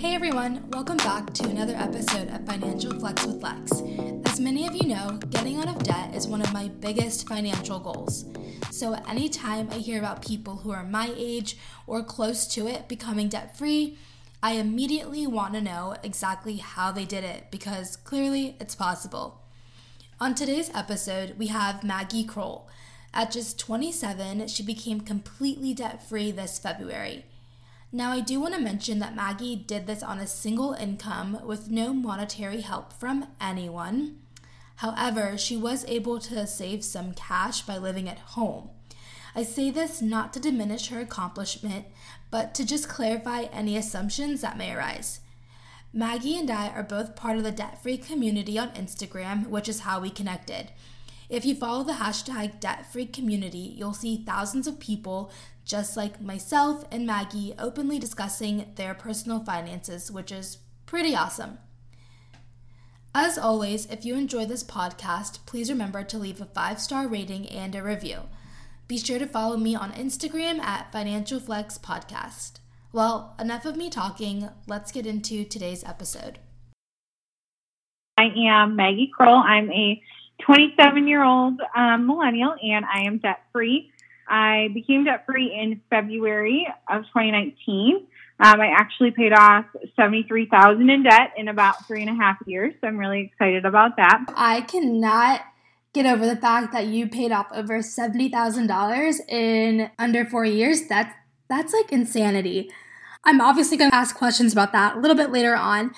Hey everyone, welcome back to another episode of Financial Flex with Lex. As many of you know, getting out of debt is one of my biggest financial goals. So, anytime I hear about people who are my age or close to it becoming debt free, I immediately want to know exactly how they did it because clearly it's possible. On today's episode, we have Maggie Kroll. At just 27, she became completely debt free this February. Now, I do want to mention that Maggie did this on a single income with no monetary help from anyone. However, she was able to save some cash by living at home. I say this not to diminish her accomplishment, but to just clarify any assumptions that may arise. Maggie and I are both part of the debt free community on Instagram, which is how we connected. If you follow the hashtag debt free community, you'll see thousands of people just like myself and Maggie openly discussing their personal finances, which is pretty awesome. As always, if you enjoy this podcast, please remember to leave a five star rating and a review. Be sure to follow me on Instagram at Financial Flex Podcast. Well, enough of me talking. Let's get into today's episode. I am Maggie Kroll. I'm a 27 year old um, millennial and I am debt free. I became debt free in February of 2019. Um, I actually paid off 73000 in debt in about three and a half years. So I'm really excited about that. I cannot get over the fact that you paid off over $70,000 in under four years. That's, that's like insanity. I'm obviously going to ask questions about that a little bit later on.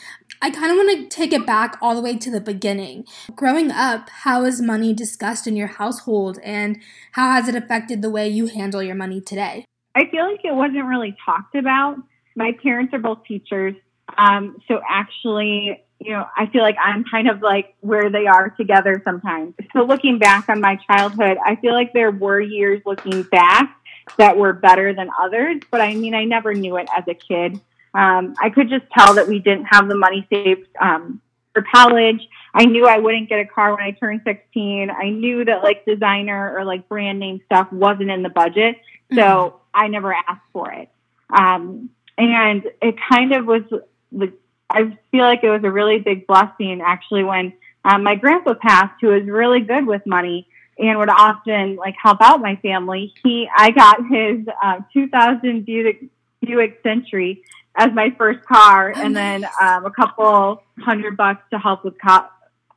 I kind of want to take it back all the way to the beginning. Growing up, how is money discussed in your household and how has it affected the way you handle your money today? I feel like it wasn't really talked about. My parents are both teachers. Um, so actually, you know, I feel like I'm kind of like where they are together sometimes. So looking back on my childhood, I feel like there were years looking back that were better than others. But I mean, I never knew it as a kid. Um, I could just tell that we didn't have the money saved um, for college. I knew I wouldn't get a car when I turned 16. I knew that like designer or like brand name stuff wasn't in the budget. So mm-hmm. I never asked for it. Um, and it kind of was, the, I feel like it was a really big blessing actually when um, my grandpa passed, who was really good with money and would often like help out my family. He, I got his uh, 2000 Buick, Buick Century as my first car, oh, and then um, a couple hundred bucks to help with co-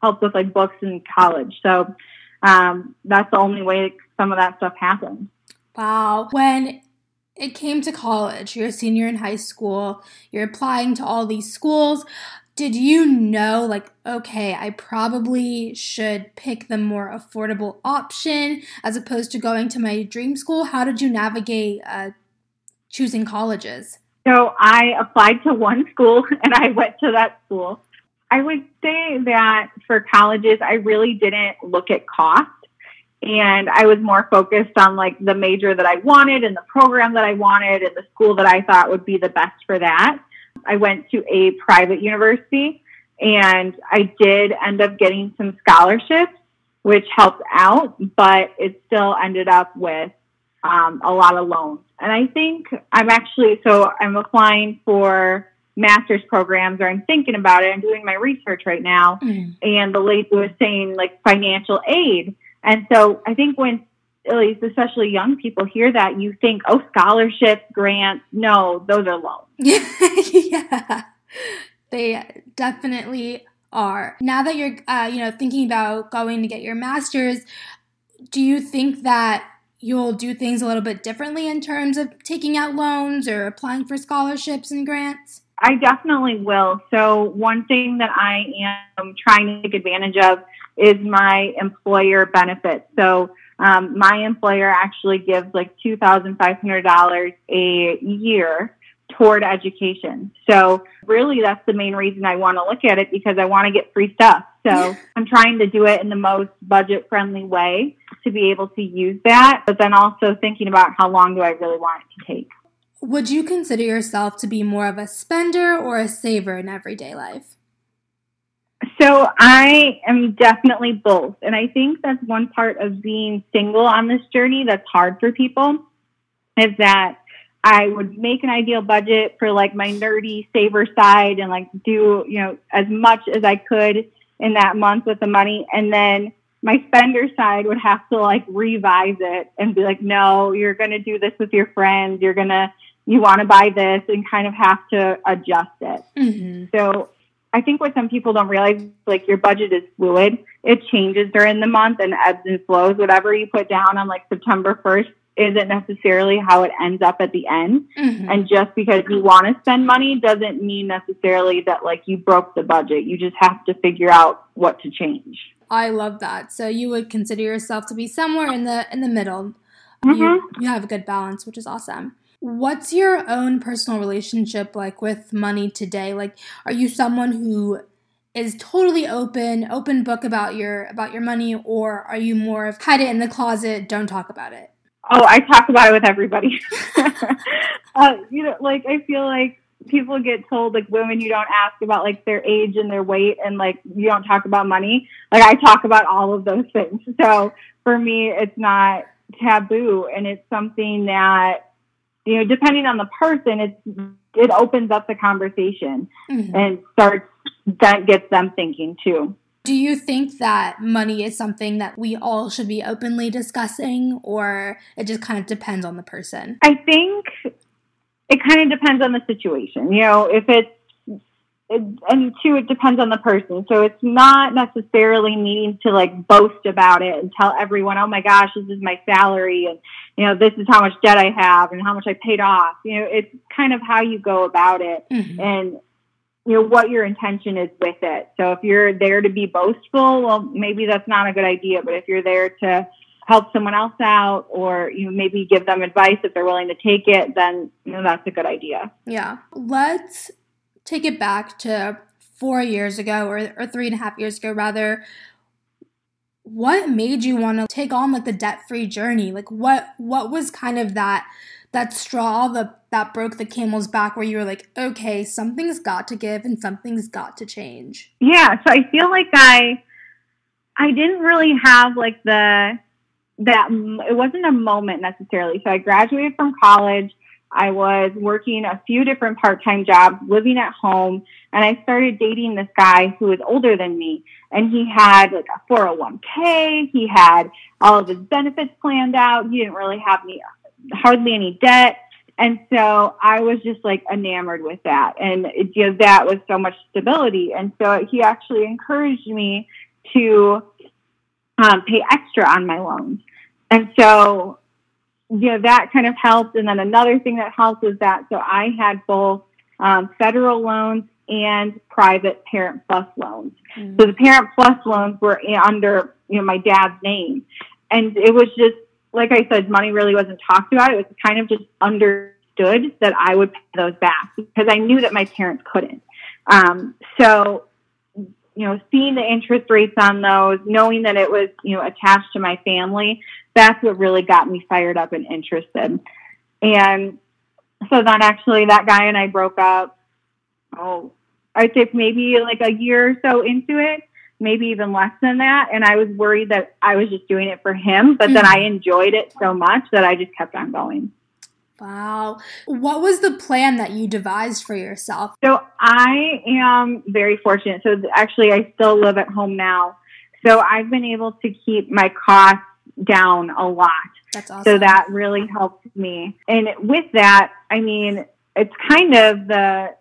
help with like books in college. So um, that's the only way some of that stuff happened. Wow. When it came to college, you're a senior in high school, you're applying to all these schools did you know like okay i probably should pick the more affordable option as opposed to going to my dream school how did you navigate uh, choosing colleges so i applied to one school and i went to that school. I would say that for colleges i really didn't look at cost. And i was more focused on like the major that i wanted and the program that i wanted and the school that i thought would be the best for that. I went to a private university and I did end up getting some scholarships, which helped out, but it still ended up with um, a lot of loans. And I think I'm actually, so I'm applying for master's programs or I'm thinking about it. I'm doing my research right now. Mm. And the lady was saying like financial aid. And so I think when at least especially young people hear that, you think, oh, scholarships, grants. No, those are loans. yeah, they definitely are. Now that you're, uh, you know, thinking about going to get your master's, do you think that you'll do things a little bit differently in terms of taking out loans or applying for scholarships and grants? I definitely will. So, one thing that I am trying to take advantage of is my employer benefits. So, um, my employer actually gives like $2,500 a year toward education. So really that's the main reason I want to look at it because I want to get free stuff. So I'm trying to do it in the most budget friendly way to be able to use that, but then also thinking about how long do I really want it to take. Would you consider yourself to be more of a spender or a saver in everyday life? So I am definitely both. And I think that's one part of being single on this journey that's hard for people is that I would make an ideal budget for like my nerdy saver side and like do, you know, as much as I could in that month with the money. And then my spender side would have to like revise it and be like, no, you're going to do this with your friends. You're going to, you want to buy this and kind of have to adjust it. Mm-hmm. So I think what some people don't realize, like your budget is fluid. It changes during the month and ebbs and flows. Whatever you put down on like September 1st isn't necessarily how it ends up at the end. Mm-hmm. And just because you want to spend money doesn't mean necessarily that like you broke the budget. You just have to figure out what to change. I love that. So you would consider yourself to be somewhere in the in the middle. Mm-hmm. You, you have a good balance, which is awesome. What's your own personal relationship like with money today? Like are you someone who is totally open, open book about your about your money or are you more of hide it in the closet, don't talk about it? Oh, I talk about it with everybody. uh, you know, like I feel like people get told like women you don't ask about like their age and their weight and like you don't talk about money. Like I talk about all of those things. So for me, it's not taboo and it's something that you know, depending on the person, it's it opens up the conversation mm-hmm. and starts that gets them thinking too. Do you think that money is something that we all should be openly discussing, or it just kind of depends on the person? I think it kind of depends on the situation. You know, if it's it, and two, it depends on the person. So it's not necessarily needing to like boast about it and tell everyone, oh my gosh, this is my salary and, you know, this is how much debt I have and how much I paid off. You know, it's kind of how you go about it. Mm-hmm. And you know what your intention is with it. So if you're there to be boastful, well, maybe that's not a good idea. But if you're there to help someone else out, or you know, maybe give them advice if they're willing to take it, then you know that's a good idea. Yeah, let's take it back to four years ago, or or three and a half years ago, rather. What made you want to take on like the debt free journey? Like what what was kind of that that straw the, that broke the camel's back where you were like, okay, something's got to give and something's got to change? Yeah, so I feel like I I didn't really have like the that it wasn't a moment necessarily. So I graduated from college. I was working a few different part-time jobs, living at home, and I started dating this guy who was older than me. And he had like a 401k. He had all of his benefits planned out. He didn't really have any hardly any debt. And so I was just like enamored with that. And it, you know, that was so much stability. And so he actually encouraged me to um, pay extra on my loans. And so, you know, that kind of helped. And then another thing that helped was that so I had both um, federal loans and private Parent Plus loans. Mm-hmm. So the Parent Plus loans were under, you know, my dad's name. And it was just like I said, money really wasn't talked about. It was kind of just understood that I would pay those back because I knew that my parents couldn't. Um, so, you know, seeing the interest rates on those, knowing that it was, you know, attached to my family, that's what really got me fired up and interested. And so then actually that guy and I broke up, oh, I'd say maybe like a year or so into it maybe even less than that. And I was worried that I was just doing it for him, but mm-hmm. then I enjoyed it so much that I just kept on going. Wow. What was the plan that you devised for yourself? So I am very fortunate. So actually, I still live at home now. So I've been able to keep my costs down a lot. That's awesome. So that really helped me. And with that, I mean, it's kind of the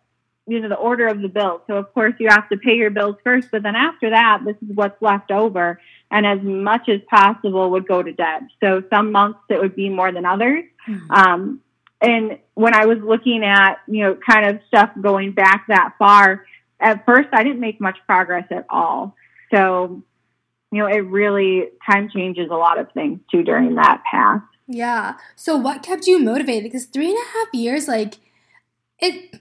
you know the order of the bills. So of course you have to pay your bills first, but then after that, this is what's left over, and as much as possible would go to debt. So some months it would be more than others. Mm-hmm. Um, and when I was looking at you know kind of stuff going back that far, at first I didn't make much progress at all. So you know it really time changes a lot of things too during that path. Yeah. So what kept you motivated? Because three and a half years, like it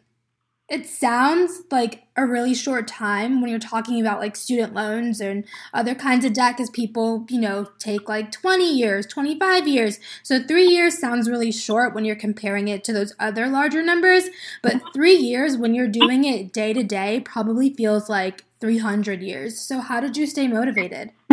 it sounds like a really short time when you're talking about like student loans and other kinds of debt because people, you know, take like 20 years, 25 years. So three years sounds really short when you're comparing it to those other larger numbers. But three years when you're doing it day to day probably feels like 300 years. So how did you stay motivated?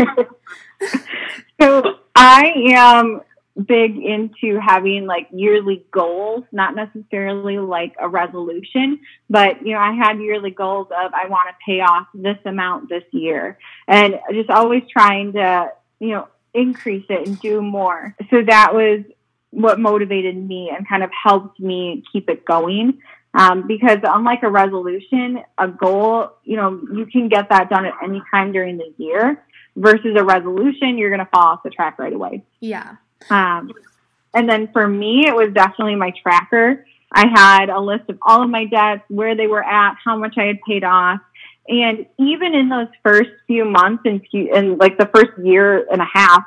so I am big into having like yearly goals, not necessarily like a resolution, but you know, I had yearly goals of I want to pay off this amount this year and just always trying to, you know, increase it and do more. So that was what motivated me and kind of helped me keep it going. Um, because unlike a resolution, a goal, you know, you can get that done at any time during the year versus a resolution, you're going to fall off the track right away. Yeah. Um, and then for me, it was definitely my tracker. I had a list of all of my debts, where they were at, how much I had paid off. And even in those first few months and few, and like the first year and a half,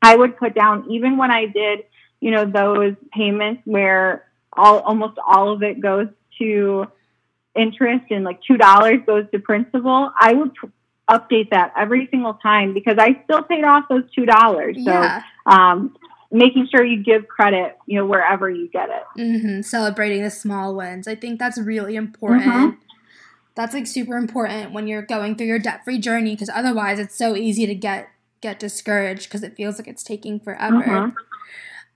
I would put down, even when I did, you know, those payments where all, almost all of it goes to interest and like $2 goes to principal, I would update that every single time because I still paid off those two dollars. Yeah. Um, making sure you give credit, you know, wherever you get it. Mm-hmm. Celebrating the small wins, I think that's really important. Mm-hmm. That's like super important when you're going through your debt free journey because otherwise it's so easy to get get discouraged because it feels like it's taking forever. Mm-hmm.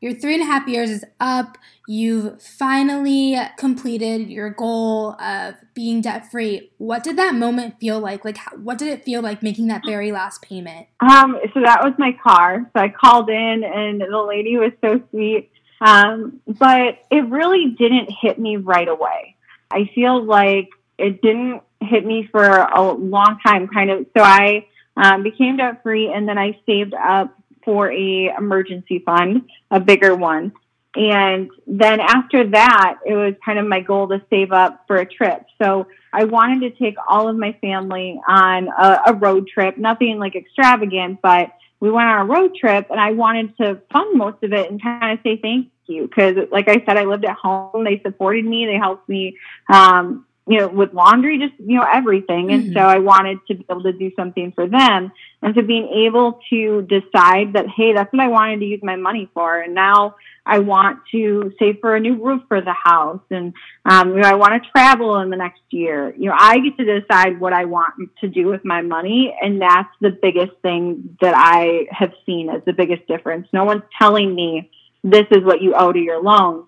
Your three and a half years is up. You've finally completed your goal of being debt free. What did that moment feel like? Like, what did it feel like making that very last payment? Um, so that was my car. So I called in, and the lady was so sweet. Um, but it really didn't hit me right away. I feel like it didn't hit me for a long time, kind of. So I um, became debt free, and then I saved up for a emergency fund, a bigger one. And then after that, it was kind of my goal to save up for a trip. So I wanted to take all of my family on a, a road trip, nothing like extravagant, but we went on a road trip and I wanted to fund most of it and kind of say thank you. Cause like I said, I lived at home. They supported me. They helped me, um, you know, with laundry, just, you know, everything. And mm-hmm. so I wanted to be able to do something for them. And so being able to decide that, hey, that's what I wanted to use my money for. And now I want to save for a new roof for the house. And, um, you know, I want to travel in the next year. You know, I get to decide what I want to do with my money. And that's the biggest thing that I have seen as the biggest difference. No one's telling me this is what you owe to your loans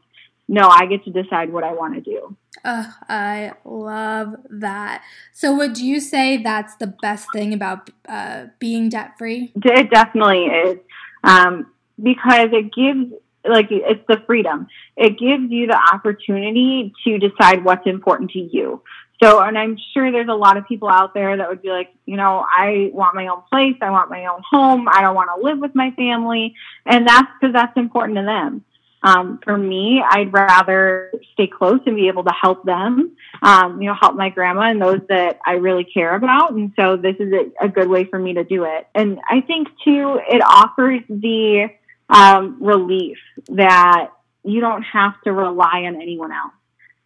no, I get to decide what I want to do. Uh, I love that. So, would you say that's the best thing about uh, being debt free? It definitely is, um, because it gives like it's the freedom. It gives you the opportunity to decide what's important to you. So, and I'm sure there's a lot of people out there that would be like, you know, I want my own place, I want my own home, I don't want to live with my family, and that's because that's important to them. Um, for me, I'd rather stay close and be able to help them, um, you know, help my grandma and those that I really care about. And so this is a, a good way for me to do it. And I think too, it offers the um, relief that you don't have to rely on anyone else.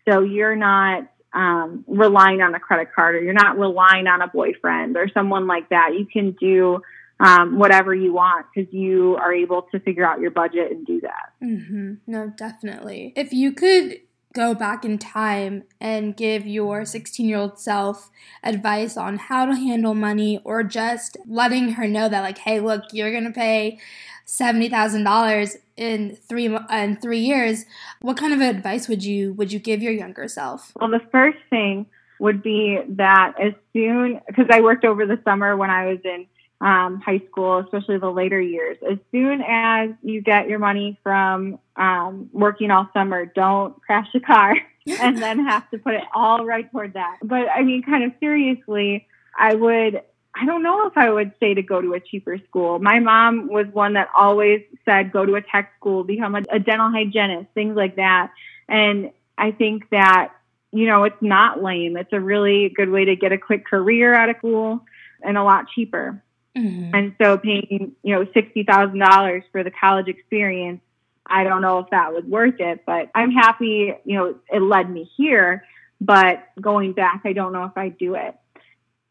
So you're not um, relying on a credit card or you're not relying on a boyfriend or someone like that. You can do um, whatever you want because you are able to figure out your budget and do that. Mm-hmm. No, definitely. If you could go back in time and give your 16 year old self advice on how to handle money or just letting her know that, like, hey, look, you're going to pay $70,000 in three in three years what kind of advice would you would you give your younger self well the first thing would be that as soon because i worked over the summer when i was in um, high school, especially the later years. As soon as you get your money from um, working all summer, don't crash the car and then have to put it all right toward that. But I mean, kind of seriously, I would. I don't know if I would say to go to a cheaper school. My mom was one that always said go to a tech school, become a, a dental hygienist, things like that. And I think that you know, it's not lame. It's a really good way to get a quick career out of school and a lot cheaper. Mm-hmm. And so paying, you know, $60,000 for the college experience, I don't know if that was worth it, but I'm happy, you know, it led me here. But going back, I don't know if I'd do it.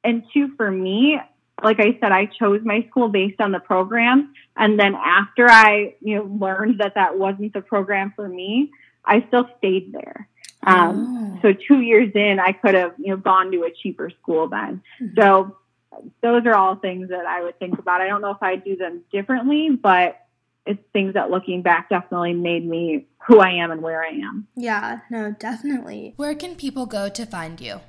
And two, for me, like I said, I chose my school based on the program. And then after I, you know, learned that that wasn't the program for me, I still stayed there. Um, oh. So two years in, I could have, you know, gone to a cheaper school then. Mm-hmm. So those are all things that I would think about. I don't know if I do them differently, but it's things that looking back definitely made me who I am and where I am. Yeah, no, definitely. Where can people go to find you?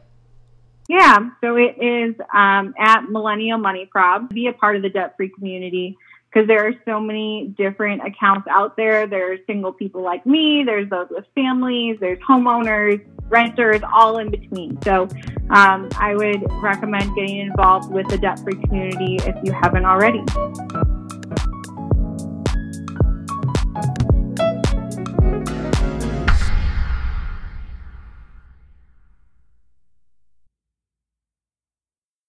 Yeah, so it is um, at Millennial Money Prob. Be a part of the debt free community because there are so many different accounts out there. There's single people like me, there's those with families, there's homeowners, renters, all in between. So um, I would recommend getting involved with the debt free community if you haven't already.